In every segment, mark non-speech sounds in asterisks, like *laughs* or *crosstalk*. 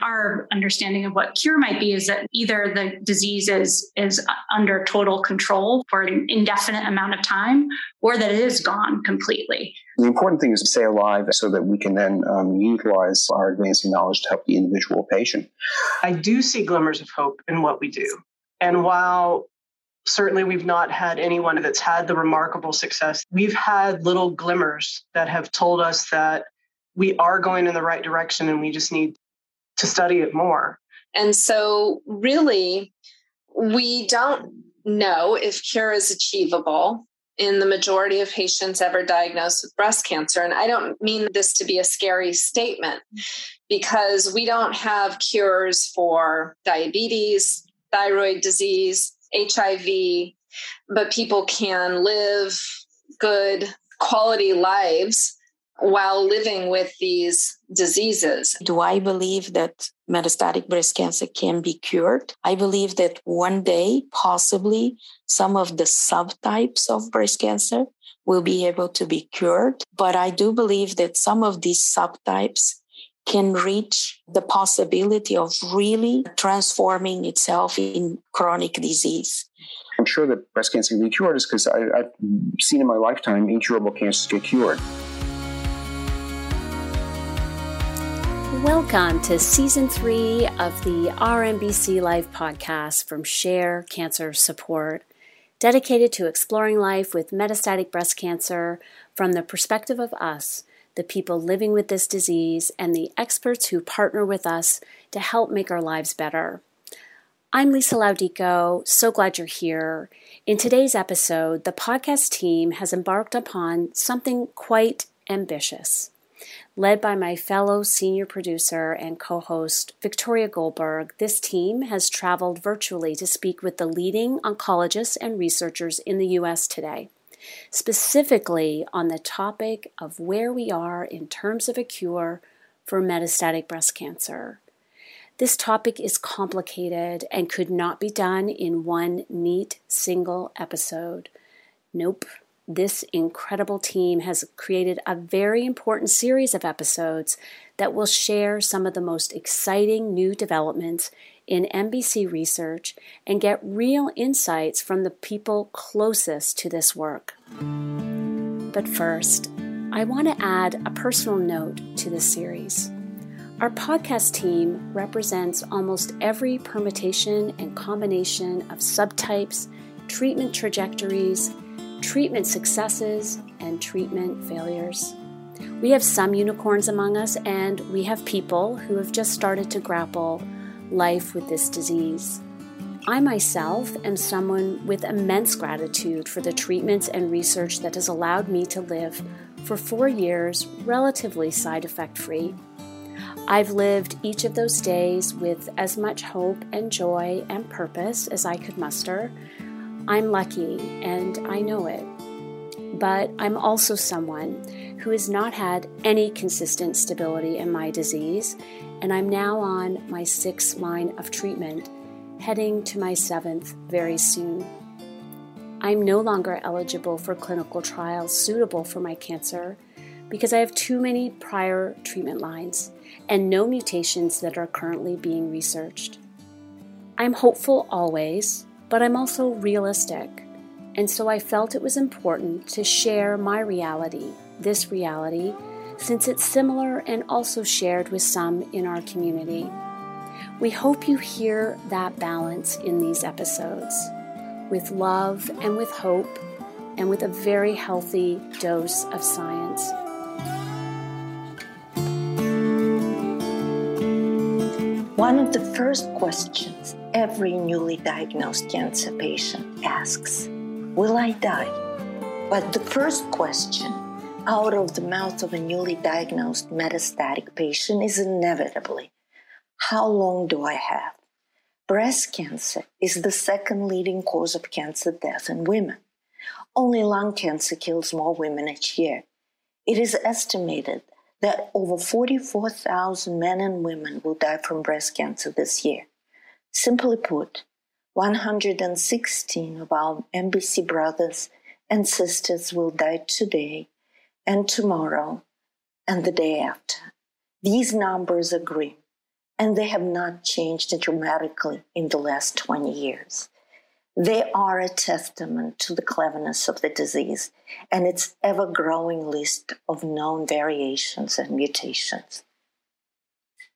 our understanding of what cure might be is that either the disease is, is under total control for an indefinite amount of time or that it is gone completely. The important thing is to stay alive so that we can then um, utilize our advancing knowledge to help the individual patient. I do see glimmers of hope in what we do. And while certainly we've not had anyone that's had the remarkable success, we've had little glimmers that have told us that we are going in the right direction and we just need to study it more. And so, really, we don't know if cure is achievable in the majority of patients ever diagnosed with breast cancer. And I don't mean this to be a scary statement because we don't have cures for diabetes, thyroid disease, HIV, but people can live good quality lives while living with these diseases. Do I believe that metastatic breast cancer can be cured? I believe that one day, possibly, some of the subtypes of breast cancer will be able to be cured. But I do believe that some of these subtypes can reach the possibility of really transforming itself in chronic disease. I'm sure that breast cancer can be cured is because I've seen in my lifetime incurable cancers get cured. Welcome to season three of the Our MBC Life podcast from Share Cancer Support, dedicated to exploring life with metastatic breast cancer from the perspective of us, the people living with this disease, and the experts who partner with us to help make our lives better. I'm Lisa Laudico. So glad you're here. In today's episode, the podcast team has embarked upon something quite ambitious led by my fellow senior producer and co host, Victoria Goldberg, this team has traveled virtually to speak with the leading oncologists and researchers in the U.S. today, specifically on the topic of where we are in terms of a cure for metastatic breast cancer. This topic is complicated and could not be done in one neat single episode. Nope, this incredible team has created a very important series of episodes that will share some of the most exciting new developments in MBC research and get real insights from the people closest to this work. But first, I want to add a personal note to this series. Our podcast team represents almost every permutation and combination of subtypes, treatment trajectories, treatment successes, and treatment failures. We have some unicorns among us, and we have people who have just started to grapple life with this disease. I myself am someone with immense gratitude for the treatments and research that has allowed me to live for four years relatively side effect free. I've lived each of those days with as much hope and joy and purpose as I could muster, I'm lucky and I know it. But I'm also someone who has not had any consistent stability in my disease, and I'm now on my sixth line of treatment, heading to my seventh very soon. I'm no longer eligible for clinical trials suitable for my cancer because I have too many prior treatment lines and no mutations that are currently being researched. I'm hopeful always, but I'm also realistic. And so I felt it was important to share my reality, this reality, since it's similar and also shared with some in our community. We hope you hear that balance in these episodes with love and with hope and with a very healthy dose of science. One of the first questions every newly diagnosed cancer patient asks Will I die? But the first question out of the mouth of a newly diagnosed metastatic patient is inevitably How long do I have? Breast cancer is the second leading cause of cancer death in women. Only lung cancer kills more women each year. It is estimated that over 44,000 men and women will die from breast cancer this year. Simply put, 116 of our MBC brothers and sisters will die today and tomorrow and the day after. These numbers grim, and they have not changed dramatically in the last 20 years. They are a testament to the cleverness of the disease and its ever growing list of known variations and mutations.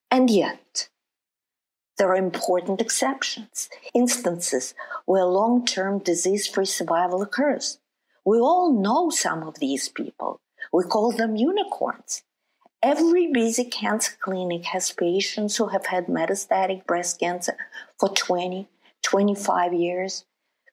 And yet, there are important exceptions, instances where long term disease free survival occurs. We all know some of these people. We call them unicorns. Every busy cancer clinic has patients who have had metastatic breast cancer for 20, 25 years.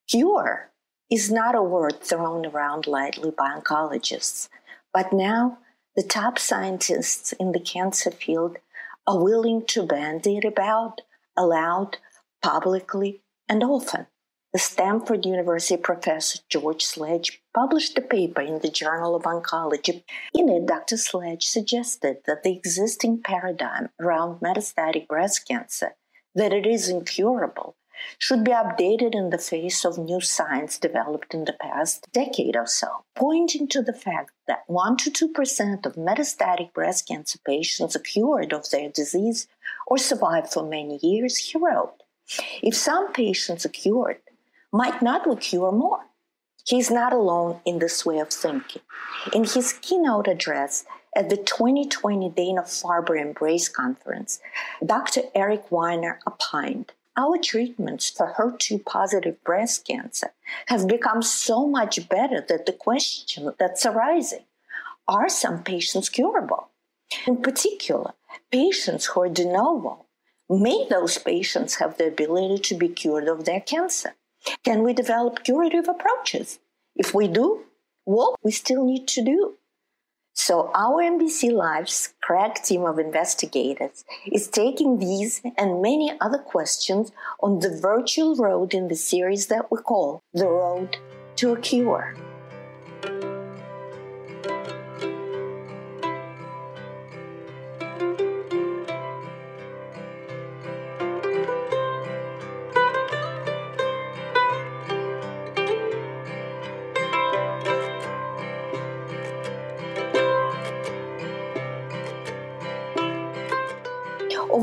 Cure is not a word thrown around lightly by oncologists, but now the top scientists in the cancer field are willing to bandy it about aloud, publicly, and often. The Stanford University professor George Sledge published a paper in the Journal of Oncology. In it, Dr. Sledge suggested that the existing paradigm around metastatic breast cancer, that it is incurable, should be updated in the face of new science developed in the past decade or so, pointing to the fact that 1 to 2% of metastatic breast cancer patients are cured of their disease or survive for many years, he wrote. If some patients are cured, might not we cure more? He's not alone in this way of thinking. In his keynote address at the 2020 Dana Farber Embrace Conference, Dr. Eric Winer opined our treatments for HER2 positive breast cancer have become so much better that the question that's arising are some patients curable? In particular, patients who are de novo, may those patients have the ability to be cured of their cancer? Can we develop curative approaches? If we do, what we still need to do. So our MBC Life's crack team of investigators is taking these and many other questions on the virtual road in the series that we call The Road to a Cure.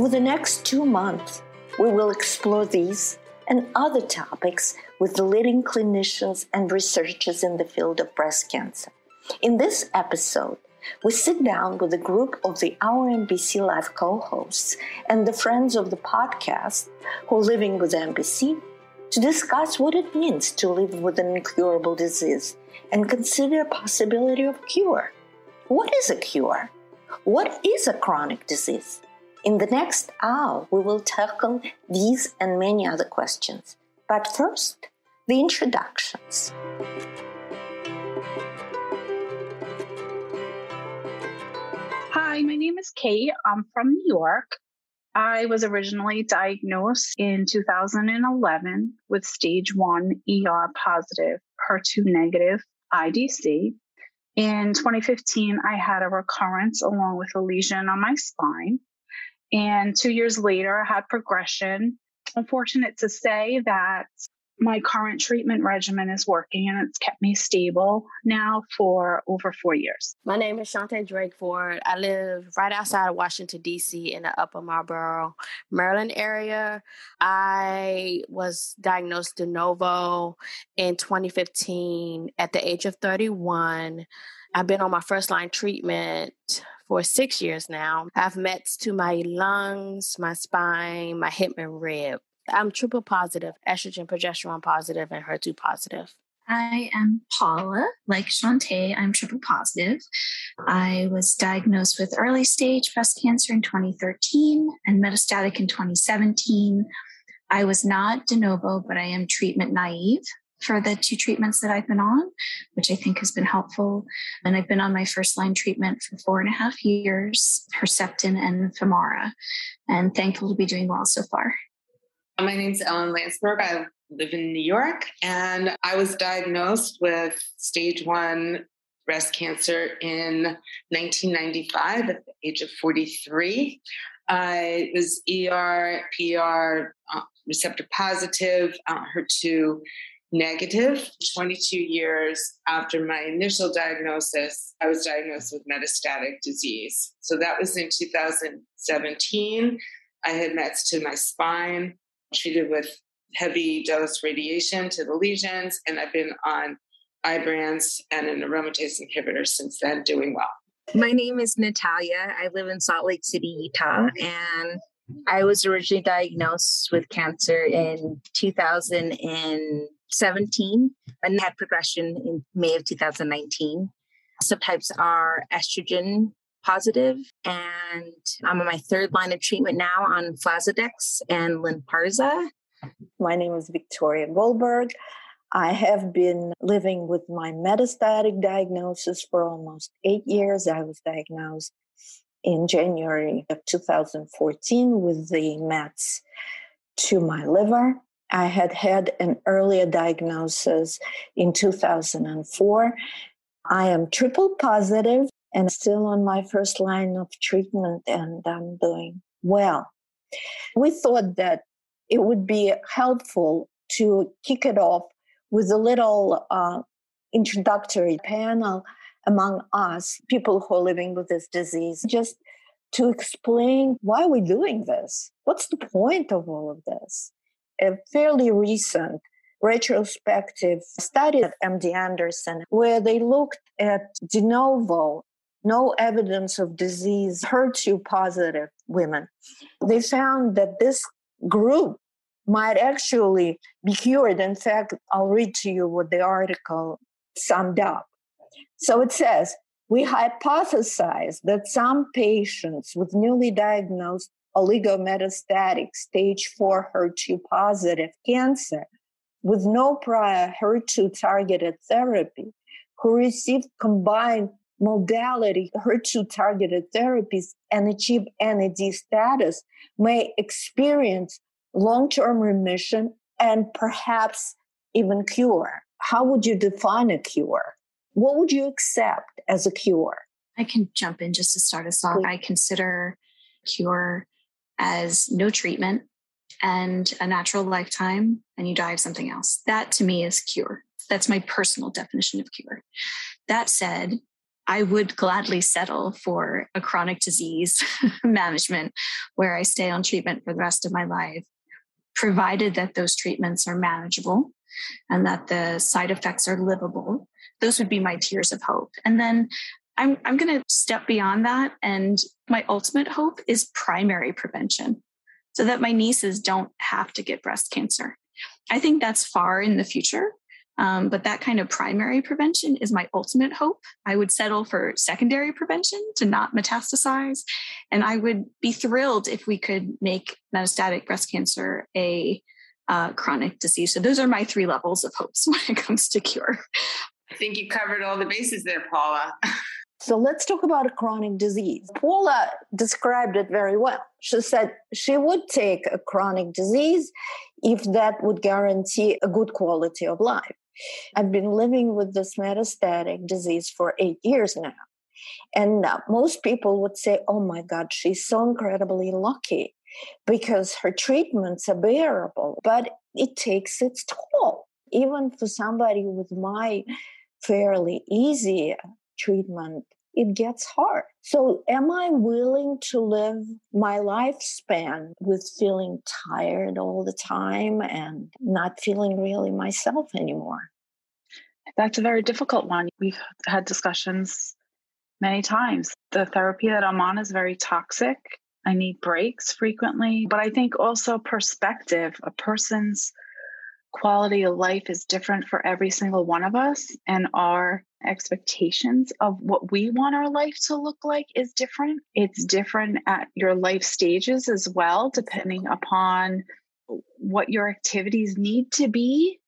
Over the next two months, we will explore these and other topics with leading clinicians and researchers in the field of breast cancer. In this episode, we sit down with a group of the Our MBC Life co hosts and the friends of the podcast who are living with MBC to discuss what it means to live with an incurable disease and consider possibility of cure. What is a cure? What is a chronic disease? In the next hour, we will tackle these and many other questions. But first, the introductions. Hi, my name is Kate. I'm from New York. I was originally diagnosed in 2011 with stage 1 ER positive, HER2 negative IDC. In 2015, I had a recurrence along with a lesion on my spine. And two years later, I had progression. I'm fortunate to say that my current treatment regimen is working and it's kept me stable now for over four years. My name is Shante Drakeford. I live right outside of Washington, D.C., in the Upper Marlboro, Maryland area. I was diagnosed de novo in 2015 at the age of 31. I've been on my first line treatment for six years now. I've mets to my lungs, my spine, my hip and rib. I'm triple positive, estrogen, progesterone positive, and HER2 positive. I am Paula. Like Shantae, I'm triple positive. I was diagnosed with early stage breast cancer in 2013 and metastatic in 2017. I was not de novo, but I am treatment naive for the two treatments that I've been on, which I think has been helpful. And I've been on my first line treatment for four and a half years, Herceptin and Femara, and thankful to be doing well so far. My name is Ellen Landsberg. I live in New York, and I was diagnosed with stage one breast cancer in 1995 at the age of 43. I was ER, PR, uh, receptor positive, uh, HER2 negative. 22 years after my initial diagnosis, I was diagnosed with metastatic disease. So that was in 2017. I had mets to my spine, treated with heavy dose radiation to the lesions, and I've been on Ibrance and an aromatase inhibitor since then, doing well. My name is Natalia. I live in Salt Lake City, Utah, and I was originally diagnosed with cancer in 2000 and had progression in May of 2019. Subtypes are estrogen positive, and I'm on my third line of treatment now on Faslodex and Lynparza. My name is Victoria Goldberg. I have been living with my metastatic diagnosis for almost eight years. I was diagnosed in January of 2014 with the Mets to my liver. I had had an earlier diagnosis in 2004. I am triple positive and still on my first line of treatment, and I'm doing well. We thought that it would be helpful to kick it off with a little uh, introductory panel among us, people who are living with this disease, just to explain why we're doing this. What's the point of all of this? A fairly recent retrospective study at MD Anderson where they looked at de novo, no evidence of disease, HER2 positive women. They found that this group might actually be cured. In fact, I'll read to you what the article summed up. So it says, we hypothesize that some patients with newly diagnosed oligometastatic stage 4 HER2 positive cancer with no prior HER2 targeted therapy who received combined modality HER2 targeted therapies and achieve NAD status may experience long term remission and perhaps even cure. How would you define a cure? what would you accept as a cure? I can jump in just to start us off. I consider cure as no treatment and a natural lifetime, and you die of something else. That to me is cure. That's my personal definition of cure. That said, I would gladly settle for a chronic disease *laughs* management where I stay on treatment for the rest of my life, provided that those treatments are manageable and that the side effects are livable those would be my tiers of hope. And then I'm, I'm going to step beyond that. And my ultimate hope is primary prevention so that my nieces don't have to get breast cancer. I think that's far in the future. Um, but that kind of primary prevention is my ultimate hope. I would settle for secondary prevention to not metastasize. And I would be thrilled if we could make metastatic breast cancer a uh, chronic disease. So those are my three levels of hopes *laughs* when it comes to cure. I think you covered all the bases there, Paula. *laughs* So let's talk about a chronic disease. Paula described it very well. She said she would take a chronic disease if that would guarantee a good quality of life. I've been living with this metastatic disease for eight years now. And uh, most people would say, oh my God, she's so incredibly lucky because her treatments are bearable, but it takes its toll. Even for somebody with my fairly easy treatment, it gets hard. So, am I willing to live my lifespan with feeling tired all the time and not feeling really myself anymore? That's a very difficult one. We've had discussions many times. The therapy that I'm on is very toxic. I need breaks frequently, but I think also perspective, a person's quality of life is different for every single one of us and our expectations of what we want our life to look like is different. It's mm-hmm. different at your life stages as well depending upon what your activities need to be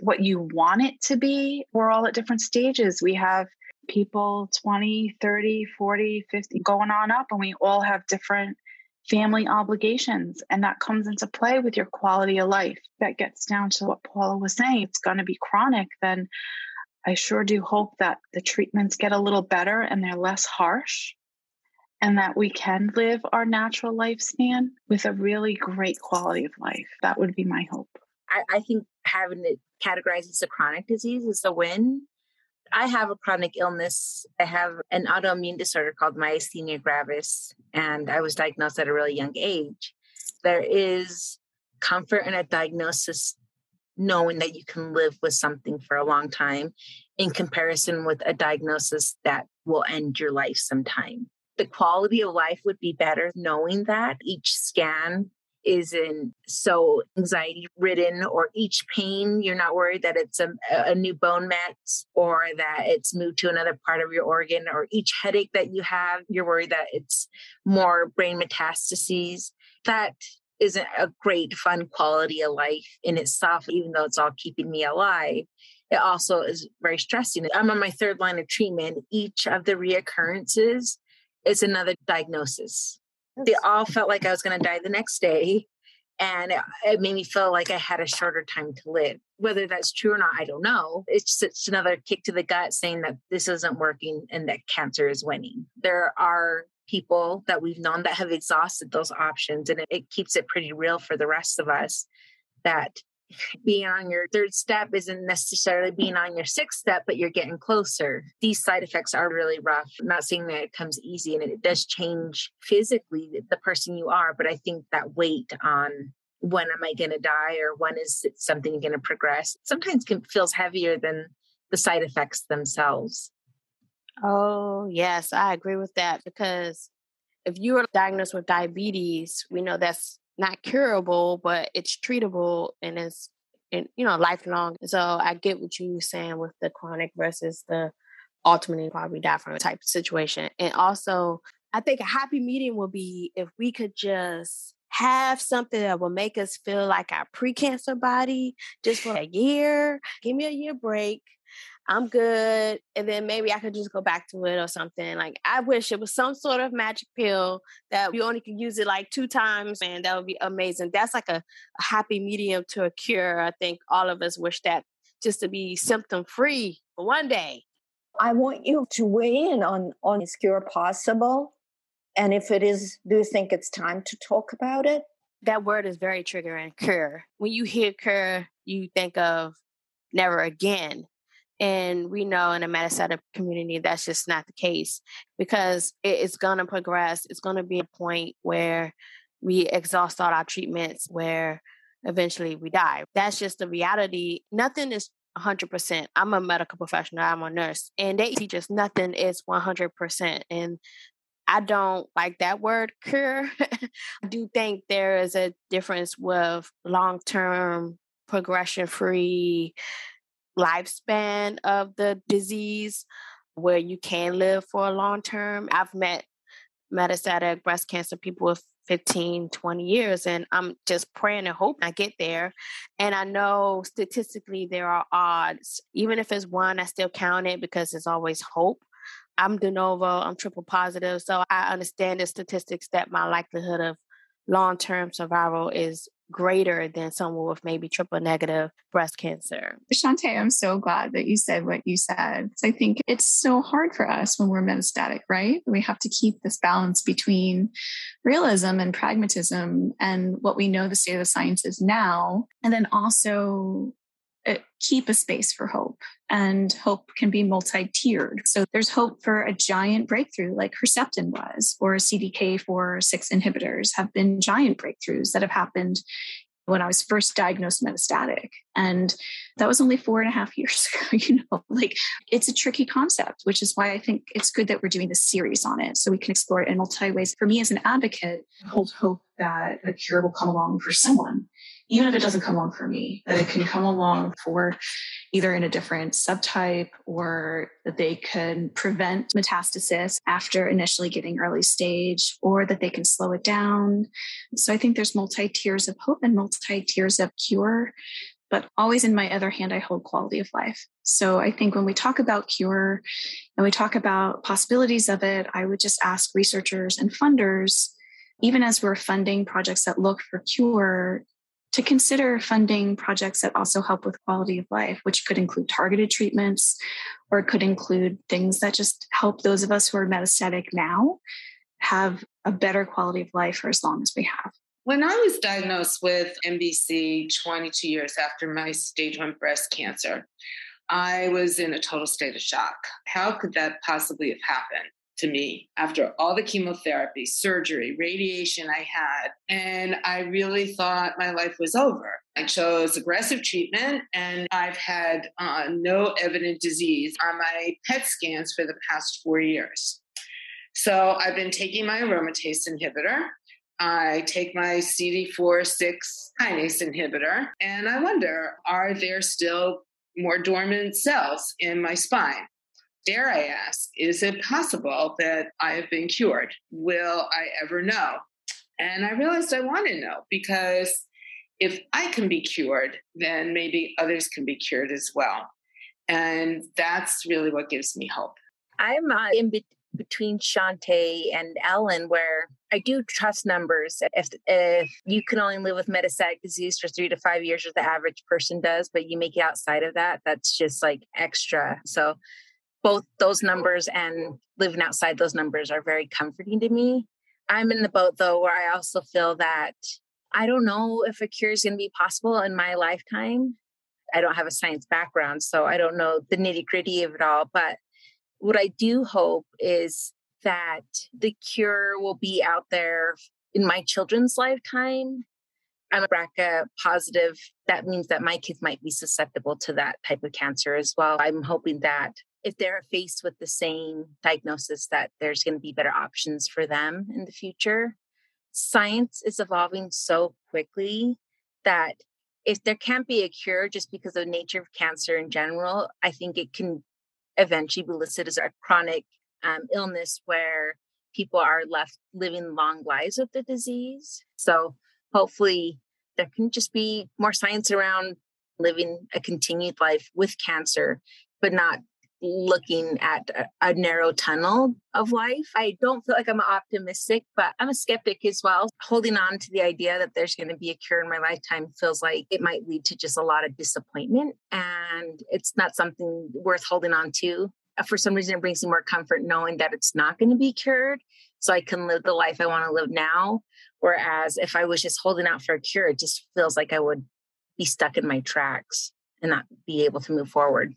what you want it to be. We're all at different stages. We have people 20 30 40 50 going on up and we all have different family obligations. And that comes into play with your quality of life. That gets down to what Paula was saying. It's going to be chronic, then I sure do hope that the treatments get a little better and they're less harsh and that we can live our natural lifespan with a really great quality of life. That would be my hope. I, I think having it categorized as a chronic disease is a win I have a chronic illness. I have an autoimmune disorder called myasthenia gravis, and I was diagnosed at a really young age. there is comfort in a diagnosis knowing that you can live with something for a long time in comparison with a diagnosis that will end your life sometime. The quality of life would be better knowing that each scan isn't so anxiety ridden or each pain you're not worried that it's a, a new bone mass or that it's moved to another part of your organ or each headache that you have you're worried that it's more brain metastases that isn't a great fun quality of life in itself even though it's all keeping me alive it also is very stressing. I'm on my third line of treatment. Each of the reoccurrences is another diagnosis. They all felt like I was going to die the next day. And it made me feel like I had a shorter time to live. Whether that's true or not, I don't know. It's just another kick to the gut saying that this isn't working and that cancer is winning. There are people that we've known that have exhausted those options, and it, it keeps it pretty real for the rest of us that being on your third step isn't necessarily being on your sixth step, but you're getting closer. These side effects are really rough. I'm not saying that it comes easy and it does change physically the person you are, but I think that weight on when am I going to die or when is something going to progress sometimes can, feels heavier than the side effects themselves. Oh, yes, I agree with that because if you are diagnosed with diabetes, we know that's not curable, but it's treatable and it's and you know lifelong. So I get what you were saying with the chronic versus the ultimately probably die from a type of situation. And also, I think a happy medium would be if we could just have something that will make us feel like our pre-cancer body just for a year. Give me a year break. I'm good. And then maybe I could just go back to it or something. Like I wish it was some sort of magic pill that you only can use it like two times and that would be amazing. That's like a, a happy medium to a cure. I think all of us wish that just to be symptom free for one day. I want you to weigh in on on is cure possible? And if it is, do you think it's time to talk about it? That word is very triggering, cure. When you hear cure, you think of never again and we know in the metastatic community that's just not the case because it's going to progress. It's going to be a point where we exhaust all our treatments, where eventually we die. That's just the reality. Nothing is 100%. I'm a medical professional, I'm a nurse, and they teach us nothing is 100%. And I don't like that word cure. *laughs* I do think there is a difference with long term progression free lifespan of the disease where you can live for a long term. I've met metastatic breast cancer people with 15, 20 years, and I'm just praying and hoping I get there. And I know statistically there are odds. Even if it's one, I still count it because there's always hope. I'm de novo, I'm triple positive. So I understand the statistics that my likelihood of long term survival is greater than someone with maybe triple negative breast cancer. Shantae, I'm so glad that you said what you said. I think it's so hard for us when we're metastatic, right? We have to keep this balance between realism and pragmatism and what we know the state of the science is now, and then also keep a space for hope and hope can be multi-tiered. So there's hope for a giant breakthrough like herceptin was or cdk4-6 inhibitors have been giant breakthroughs that have happened when i was first diagnosed metastatic. And that was only four and a half *laughs* years ago you know like it's a tricky concept which is why i think it's good that we're doing this series on it so we can explore it in multi ways. For me as an advocate hold hope that a cure will come along for someone even if it doesn't come along for me, that it can come along for either in a different subtype or that they can prevent metastasis after initially getting early stage or that they can slow it down. So I think there's multi tiers of hope and multi tiers of cure. But always in my other hand, I hold quality of life. So I think when we talk about cure and we talk about possibilities of it, I would just ask researchers and funders even as we're funding projects that look for cure, to consider funding projects that also help with quality of life, which could include targeted treatments or it could include things that just help those of us who are metastatic now have a better quality of life for as long as we have. When I was diagnosed with MBC 22 years after my stage one breast cancer, I was in a total state of shock. How could that possibly have happened? To me after all the chemotherapy, surgery, radiation I had. And I really thought my life was over. I chose aggressive treatment and I've had uh, no evident disease on my PET scans for the past four years. So I've been taking my aromatase inhibitor. I take my CD4 6 kinase inhibitor, and I wonder are there still more dormant cells in my spine? Dare I ask, is it possible that I have been cured? Will I ever know? And I realized I want to know because if I can be cured, then maybe others can be cured as well. And that's really what gives me hope. I'm uh, in be- between Shantae and Ellen, where I do trust numbers. If if you can only live with metastatic disease for three to five years, as the average person does, but you make it outside of that, that's just like extra. So both those numbers and living outside those numbers are very comforting to me. I'm in the boat though, where I also feel that I don't know if a cure is going to be possible in my lifetime. I don't have a science background, so I don't know the nitty gritty of it all. But what I do hope is that the cure will be out there in my children's lifetime. I'm a BRCA positive. That means that my kids might be susceptible to that type of cancer as well. I'm hoping that if they're faced with the same diagnosis that there's going to be better options for them in the future. Science is evolving so quickly that if there can't be a cure just because of the nature of cancer in general i think it can eventually be listed as a chronic um, illness where people are left living long lives with the disease. So hopefully there can just be more science around living a continued life with cancer but not looking at a, a, narrow tunnel of life. I don't feel like I'm optimistic, but I'm a skeptic as well. Holding on to the idea that there's going to be a cure in my lifetime feels like it might lead to just a lot of disappointment. And it's not something worth holding on to. Uh, for some reason, it brings me more comfort knowing that it's not going to be cured. So I can live the life I want to live now. Whereas if I was just holding out for a cure, it just feels like I would be stuck in my tracks and not be able to move forward.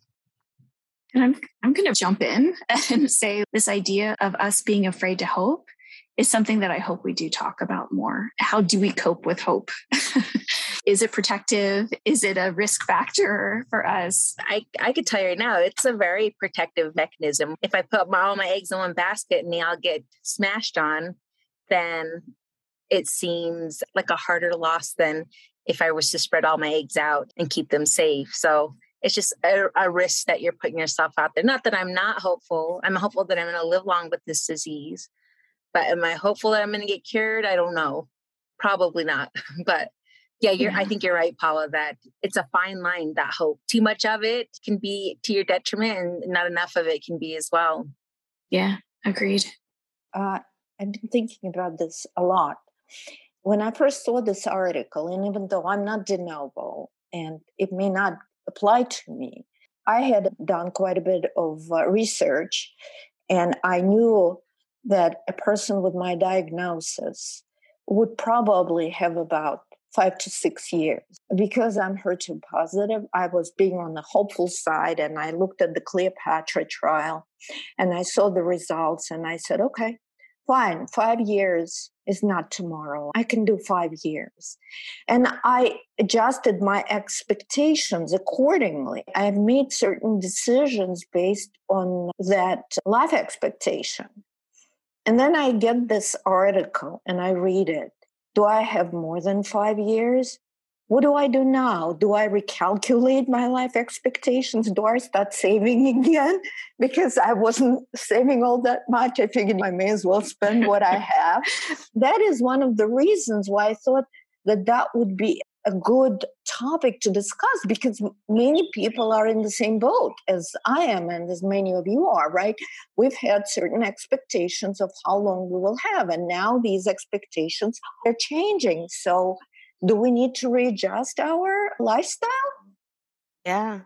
And I'm, I'm going to jump in *laughs* and say this idea of us being afraid to hope is something that I hope we do talk about more. How do we cope with hope? *laughs* is it protective? Is it a risk factor for us? I, I could tell you right now, it's a very protective mechanism. If I put all my eggs in one basket and they all get smashed on, then it seems like a harder loss than if I was to spread all my eggs out and keep them safe. So it's just a, a, risk that you're putting yourself out there. Not that I'm not hopeful. I'm hopeful that I'm going to live long with this disease. But am I hopeful that I'm going to get cured? I don't know. Probably not. *laughs* but yeah, you're, yeah. I think you're right, Paula, that it's a fine line, that hope. Too much of it can be to your detriment, and not enough of it can be as well. Yeah, agreed. Uh, I've been thinking about this a lot. When I first saw this article, and even though I'm not de novo, and it may not apply to me. I had done quite a bit of uh, research, and I knew that a person with my diagnosis would probably have about five to six years. Because I'm HER2 positive, I was being on the hopeful side and I looked at the Cleopatra trial and I saw the results and I said, okay, fine, five years is not tomorrow. I can do five years. And I adjusted my expectations accordingly. I have made certain decisions based on that life expectation. And then I get this article and I read it. Do I have more than five years? What do I do now? Do I recalculate my life expectations? Do I start saving *laughs* again? Because I wasn't saving all that much. I figured I may as well spend what I *laughs* have. that is one of the reasons why I thought that that would be a good topic to discuss because many people are in the same boat as I am and as many of you are, right? We've had certain expectations of how long we will have, and now these expectations are changing. So do we need to readjust our lifestyle? Yeah,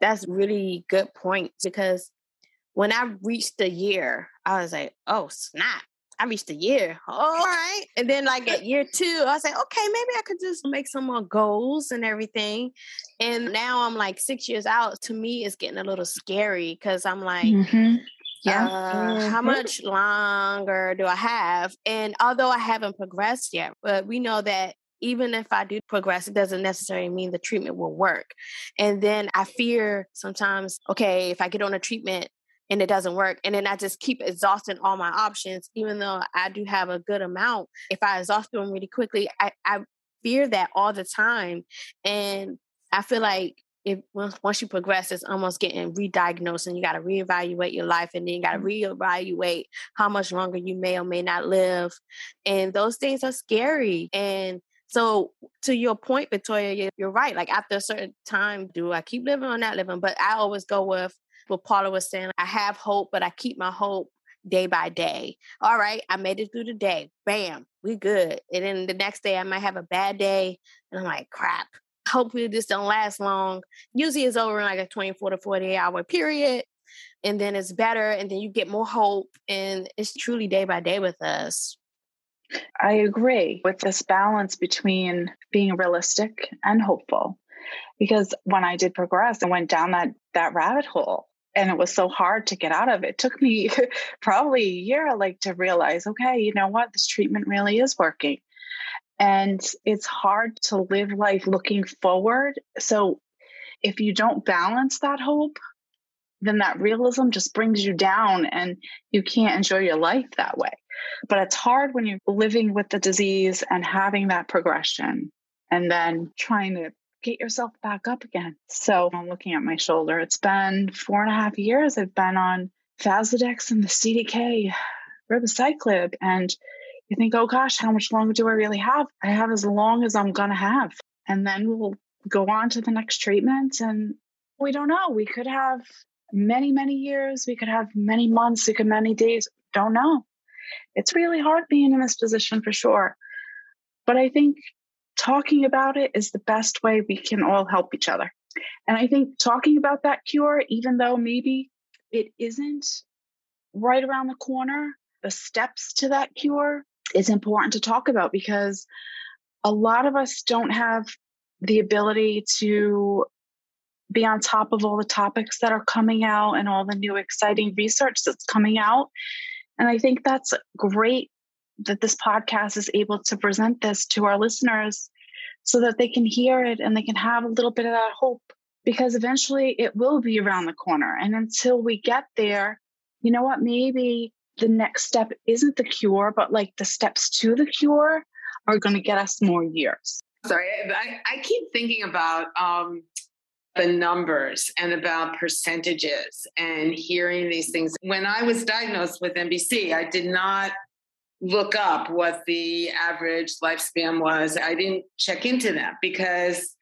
that's really good point because when I reached the year, I was like, oh, snap. I reached a year. All right. And then like at year two, I was like, okay, maybe I could just make some more goals and everything. And now I'm like six years out. To me, it's getting a little scary because I'm like, mm-hmm. Yeah. Uh, mm-hmm. How much longer do I have? And although I haven't progressed yet, but we know that even if I do progress, it doesn't necessarily mean the treatment will work. And then I fear sometimes, okay, if I get on a treatment and it doesn't work, and then I just keep exhausting all my options, even though I do have a good amount, if I exhaust them really quickly, I, I fear that all the time. And I feel like if once, you progress, it's almost getting re-diagnosed and you got to reevaluate your life and then you got to mm-hmm. reevaluate how much longer you may or may not live. And those things are scary. And so to your point, Victoria, you're right. Like after a certain time, do I keep living or not living? But I always go with what Paula was saying. I have hope, but I keep my hope day by day. All right, I made it through the day. Bam, we good. And then the next day I might have a bad day. And I'm like, crap. Hopefully this don't last long. Usually it's over in like a 24 to 48 hour period. And then it's better. And then you get more hope. And it's truly day by day with us. I agree with this balance between being realistic and hopeful. Because when I did progress and went down that that rabbit hole and it was so hard to get out of it. it took me *laughs* probably a year like to realize, okay, you know what, this treatment really is working. And it's hard to live life looking forward. So if you don't balance that hope, then that realism just brings you down and you can't enjoy your life that way. But it's hard when you're living with the disease and having that progression and then trying to get yourself back up again. So I'm looking at my shoulder. It's been four and a half years I've been on Faslodex and the CDK ribociclib. And you think, oh gosh, how much longer do I really have? I have as long as I'm going to have. And then we'll go on to the next treatment. And we don't know. We could have many, many years. We could have many months. We could many days. Don't know. It's really hard being in this position for sure. But I think talking about it is the best way we can all help each other. And I think talking about that cure, even though maybe it isn't right around the corner, the steps to that cure is important to talk about because a lot of us don't have the ability to be on top of all the topics that are coming out and all the new exciting research that's coming out. And I think that's great that this podcast is able to present this to our listeners so that they can hear it and they can have a little bit of that hope because eventually it will be around the corner. And until we get there, you know what? Maybe the next step isn't the cure, but like the steps to the cure are going to get us more years. Sorry, I, I keep thinking about um, the numbers and about percentages and hearing these things. When I was diagnosed with MBC, I did not look up what the average lifespan was. I didn't check into that because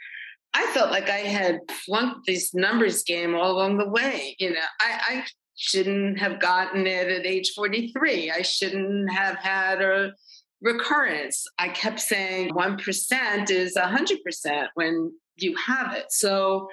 I felt like I had flunked this numbers game all along the way. You know, I, I shouldn't have gotten it at age 43. I shouldn't have had a recurrence. I kept saying 1% is 100% when you have it. So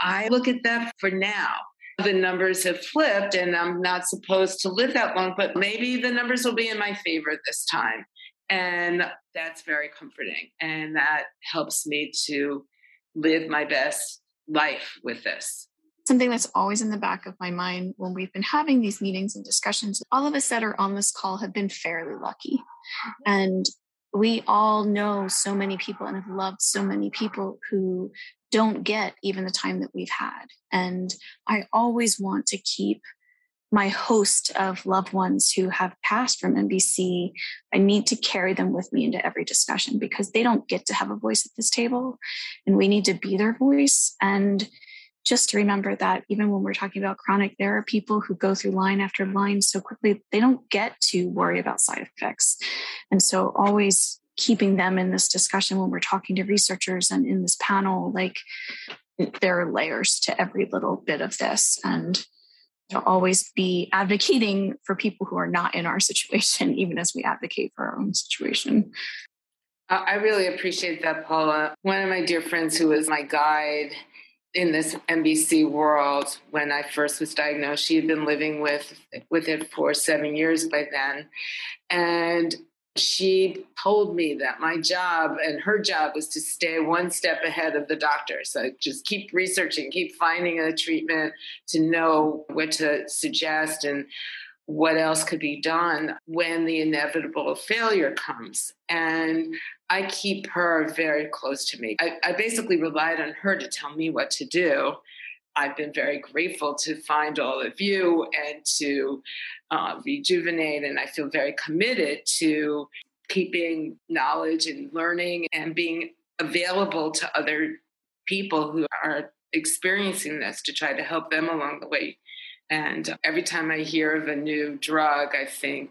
I look at that for now the numbers have flipped and I'm not supposed to live that long, but maybe the numbers will be in my favor this time. And that's very comforting. And that helps me to live my best life with this. Something that's always in the back of my mind when we've been having these meetings and discussions, all of us that are on this call have been fairly lucky. Mm-hmm. And we all know so many people and have loved so many people who don't get even the time that we've had. And I always want to keep my host of loved ones who have passed from MBC. I need to carry them with me into every discussion because they don't get to have a voice at this table and we need to be their voice. And just to remember that even when we're talking about chronic, there are people who go through line after line so quickly, they don't get to worry about side effects. And so always keeping them in this discussion when we're talking to researchers and in this panel like there are layers to every little bit of this. And to always be advocating for people who are not in our situation *laughs* even as we advocate for our own situation. I really appreciate that paula. One of my dear friends who was my guide in this MBC world when I first was diagnosed. She had been living with with it for seven years by then, and she told me that my job and her job was to stay one step ahead of the doctor. So just keep researching, keep finding a treatment to know what to suggest and what else could be done when the inevitable failure comes. And I keep her very close to me. I, I basically relied on her to tell me what to do. I've been very grateful to find all of you and to uh, rejuvenate. And I feel very committed to keeping knowledge and learning and being available to other people who are experiencing this to try to help them along the way. And every time I hear of a new drug, I think,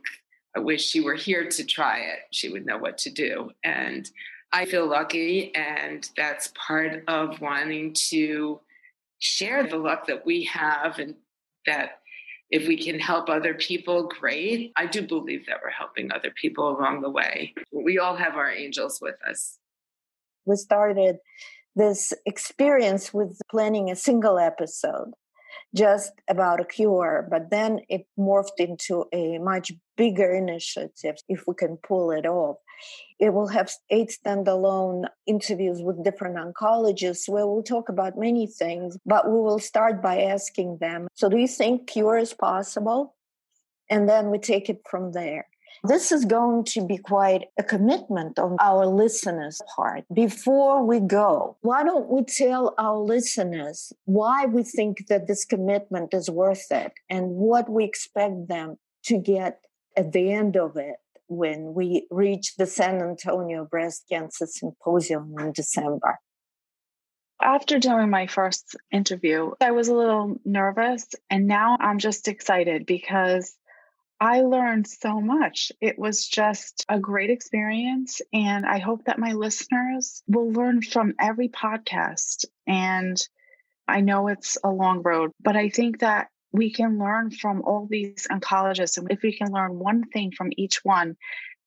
I wish she were here to try it. She would know what to do. And I feel lucky, and that's part of wanting to share the luck that we have and that if we can help other people, great. I do believe that we're helping other people along the way. We all have our angels with us. We started this experience with planning a single episode just about a cure, but then it morphed into a much bigger initiative if we can pull it off. It will have eight standalone interviews with different oncologists where we'll talk about many things, but we will start by asking them So, do you think cure is possible? And then we take it from there. This is going to be quite a commitment on our listeners' part. Before we go, why don't we tell our listeners why we think that this commitment is worth it and what we expect them to get at the end of it when we reach the San Antonio Breast Cancer Symposium in December? After doing my first interview, I was a little nervous, and now I'm just excited because I learned so much. It was just a great experience. And I hope that my listeners will learn from every podcast. And I know it's a long road, but I think that we can learn from all these oncologists. And if we can learn one thing from each one,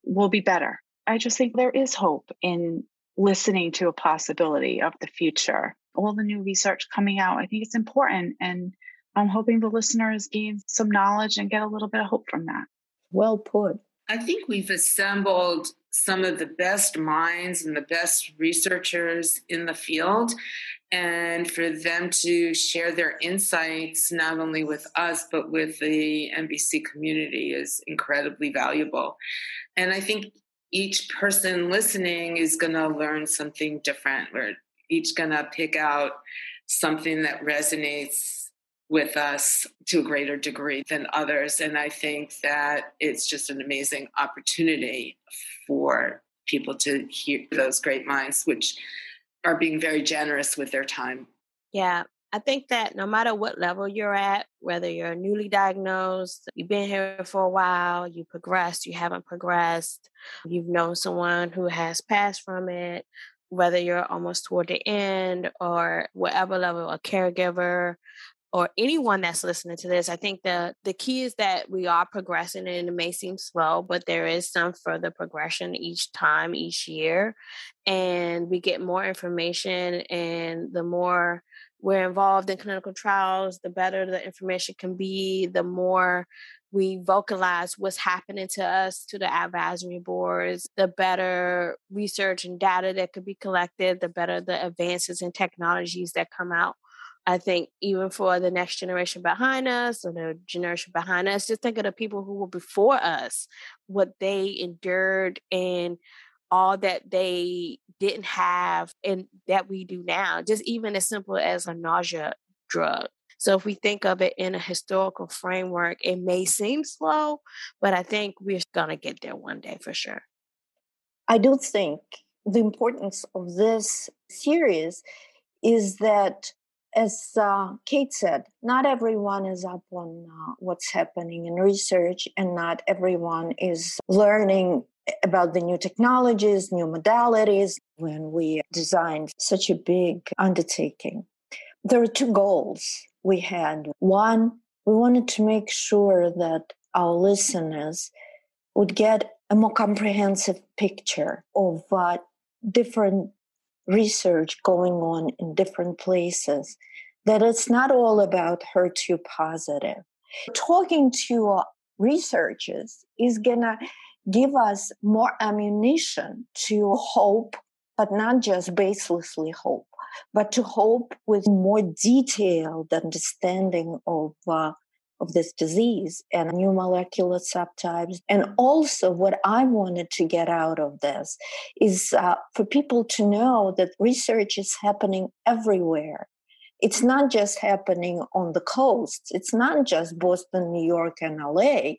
we'll be better. I just think there is hope in listening to a possibility of the future. All the new research coming out, I think it's important. And I'm hoping the listeners gain some knowledge and get a little bit of hope from that. Well put. I think we've assembled some of the best minds and the best researchers in the field. And for them to share their insights, not only with us, but with the MBC community, is incredibly valuable. And I think each person listening is going to learn something different. We're each going to pick out something that resonates with us to a greater degree than others. And I think that it's just an amazing opportunity for people to hear those great minds, which are being very generous with their time. Yeah. I think that no matter what level you're at, whether you're newly diagnosed, you've been here for a while, you progressed, you haven't progressed, you've known someone who has passed from it, whether you're almost toward the end or whatever level, a caregiver, or anyone that's listening to this, I think the the key is that we are progressing and it may seem slow, but there is some further progression each time, each year. And we get more information and the more we're involved in clinical trials, the better the information can be, the more we vocalize what's happening to us to the advisory boards, the better research and data that could be collected, the better the advances in technologies that come out I think even for the next generation behind us or the generation behind us, just think of the people who were before us, what they endured and all that they didn't have and that we do now, just even as simple as a nausea drug. So if we think of it in a historical framework, it may seem slow, but I think we're going to get there one day for sure. I do think the importance of this series is that as uh, Kate said, not everyone is up on uh, what's happening in research, and not everyone is learning about the new technologies, new modalities when we designed such a big undertaking. There are two goals we had. One, we wanted to make sure that our listeners would get a more comprehensive picture of what different research going on in different places, that it's not all about HER2 positive. Talking to researchers is going to give us more ammunition to hope, but not just baselessly hope, but to hope with more detailed understanding of uh, of this disease and new molecular subtypes. And also, what I wanted to get out of this is uh, for people to know that research is happening everywhere. It's not just happening on the coast. It's not just Boston, New York, and LA.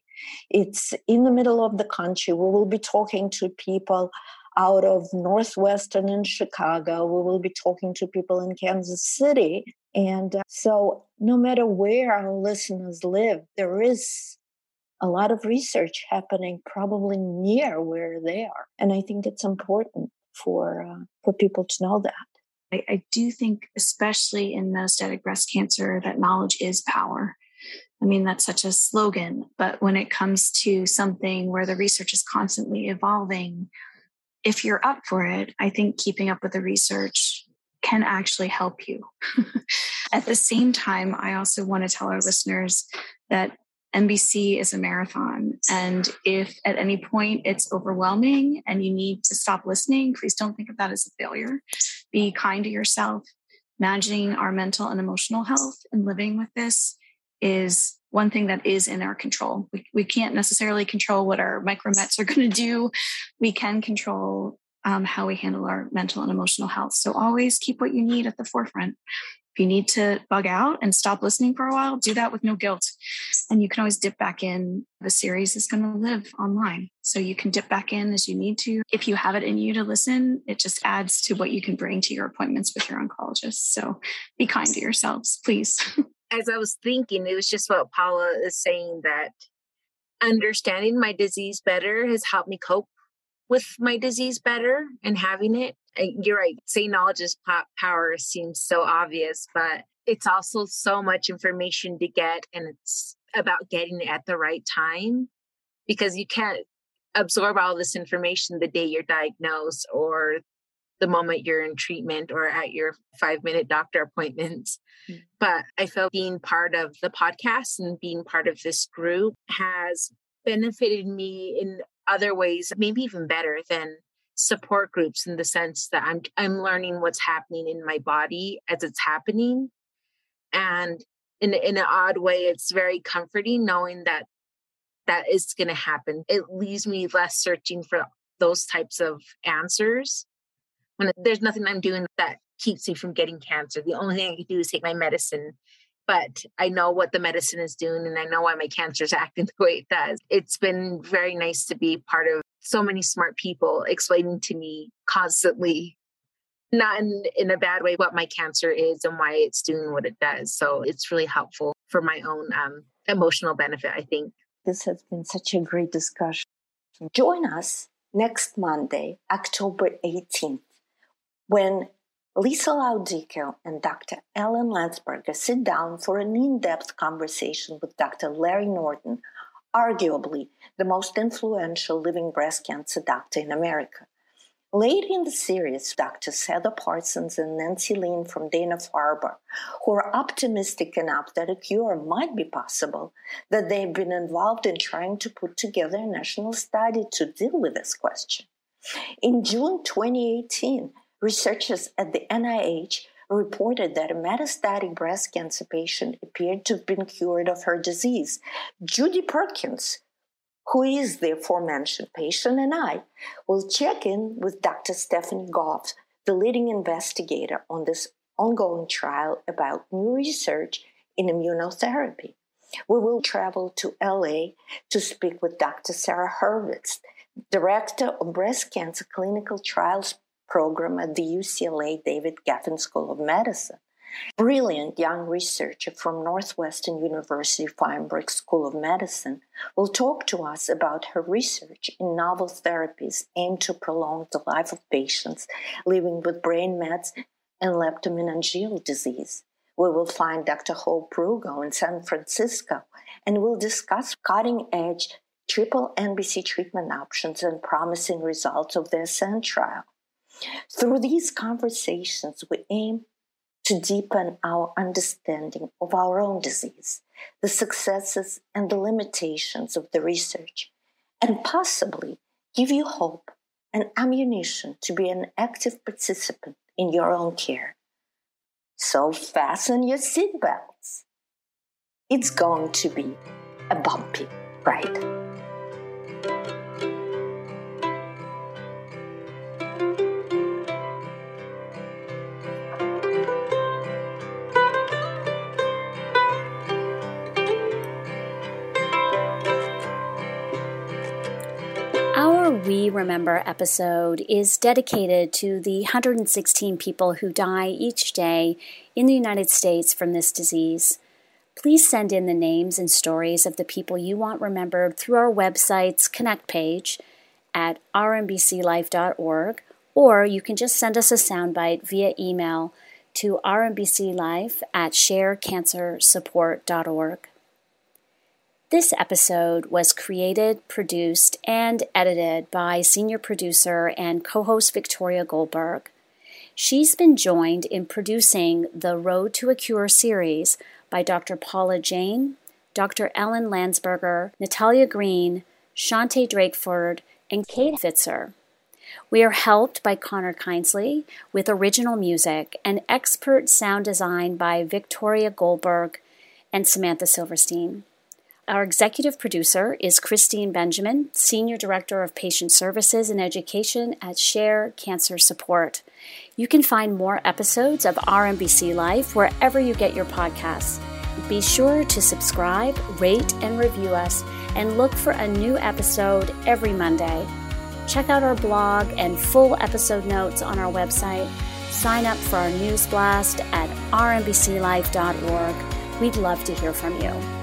It's in the middle of the country. We will be talking to people out of Northwestern and Chicago. We will be talking to people in Kansas City. And uh, so, no matter where our listeners live, there is a lot of research happening probably near where they are. And I think it's important for, uh, for people to know that. I, I do think, especially in metastatic breast cancer, that knowledge is power. I mean, that's such a slogan, but when it comes to something where the research is constantly evolving, if you're up for it, I think keeping up with the research can actually help you. *laughs* At the same time, I also want to tell our listeners that MBC is a marathon. And if at any point it's overwhelming and you need to stop listening, please don't think of that as a failure. Be kind to yourself. Managing our mental and emotional health and living with this is one thing that is in our control. We, we can't necessarily control what our micromets are going to do. We can control um, how we handle our mental and emotional health. So always keep what you need at the forefront. If you need to bug out and stop listening for a while, do that with no guilt. And you can always dip back in. The series is going to live online. So you can dip back in as you need to. If you have it in you to listen, it just adds to what you can bring to your appointments with your oncologist. So be kind to yourselves, please. *laughs* as I was thinking, it was just what Paula is saying that understanding my disease better has helped me cope with my disease better and having it. You're right. Saying knowledge is power seems so obvious, but it's also so much information to get, and it's about getting it at the right time because you can't absorb all this information the day you're diagnosed or the moment you're in treatment or at your five minute doctor appointments. Mm-hmm. But I feel being part of the podcast and being part of this group has benefited me in other ways, maybe even better than support groups in the sense that I'm I'm learning what's happening in my body as it's happening. And in in an odd way, it's very comforting knowing that that is going to happen. It leaves me less searching for those types of answers when there's nothing I'm doing that keeps me from getting cancer. The only thing I can do is take my medicine. But I know what the medicine is doing and I know why my cancer is *laughs* acting the way it does. It's been very nice to be part of so many smart people explaining to me constantly, not in, in a bad way, what my cancer is and why it's doing what it does. So it's really helpful for my own um, emotional benefit, I think. This has been such a great discussion. Join us next Monday, October 18th when Lisa Laudico and Dr. Ellen Landsberger sit down for an in depth conversation with Dr. Larry Norton, arguably the most influential living breast cancer doctor in America. Later in the series, Drs. Heather Parsons and Nancy Lin from Dana Farber, who are optimistic enough that a cure might be possible, that they've been involved in trying to put together a national study to deal with this question. In June 2018, researchers at the NIH reported that a metastatic breast cancer patient appeared to have been cured of her disease. Judy Perkins, who is the aforementioned patient, and I will check in with Dr. Stephanie Goff, the leading investigator on this ongoing trial about new research in immunotherapy. We will travel to LA to speak with Dr. Sarah Hurvitz, Director of Breast Cancer Clinical Trials program at the UCLA David Geffen School of Medicine. Brilliant young researcher from Northwestern University Feinberg School of Medicine will talk to us about her research in novel therapies aimed to prolong the life of patients living with brain mets and leptomeningeal disease. We will find Dr. Hope Rugo in San Francisco and we'll discuss cutting edge triple NBC treatment options and promising results of the ASCENT trial. Through these conversations, we aim to deepen our understanding of our own disease, the successes and the limitations of the research, and possibly give you hope and ammunition to be an active participant in your own care. So fasten your seatbelts. It's going to be a bumpy ride. We Remember episode is dedicated to the 116 people who die each day in the United States from this disease. Please send in the names and stories of the people you want remembered through our website's Connect page at ourmbclife.org, or you can just send us a soundbite via email to ourmbclife at sharecancersupport.org. This episode was created, produced, and edited by senior producer and co host Victoria Goldberg. She's been joined in producing the Road to a Cure series by Dr. Paula Jane, Dr. Ellen Landsberger, Natalia Green, Shante Drakeford, and Kate Fitzer. We are helped by Connor Kindsley with original music and expert sound design by Victoria Goldberg and Samantha Silverstein. Our executive producer is Christine Benjamin, Senior Director of Patient Services and Education at Share Cancer Support. You can find more episodes of Our MBC Life wherever you get your podcasts. Be sure to subscribe, rate, and review us, and look for a new episode every Monday. Check out our blog and full episode notes on our website. Sign up for our news blast at ourmbclife.org. We'd love to hear from you.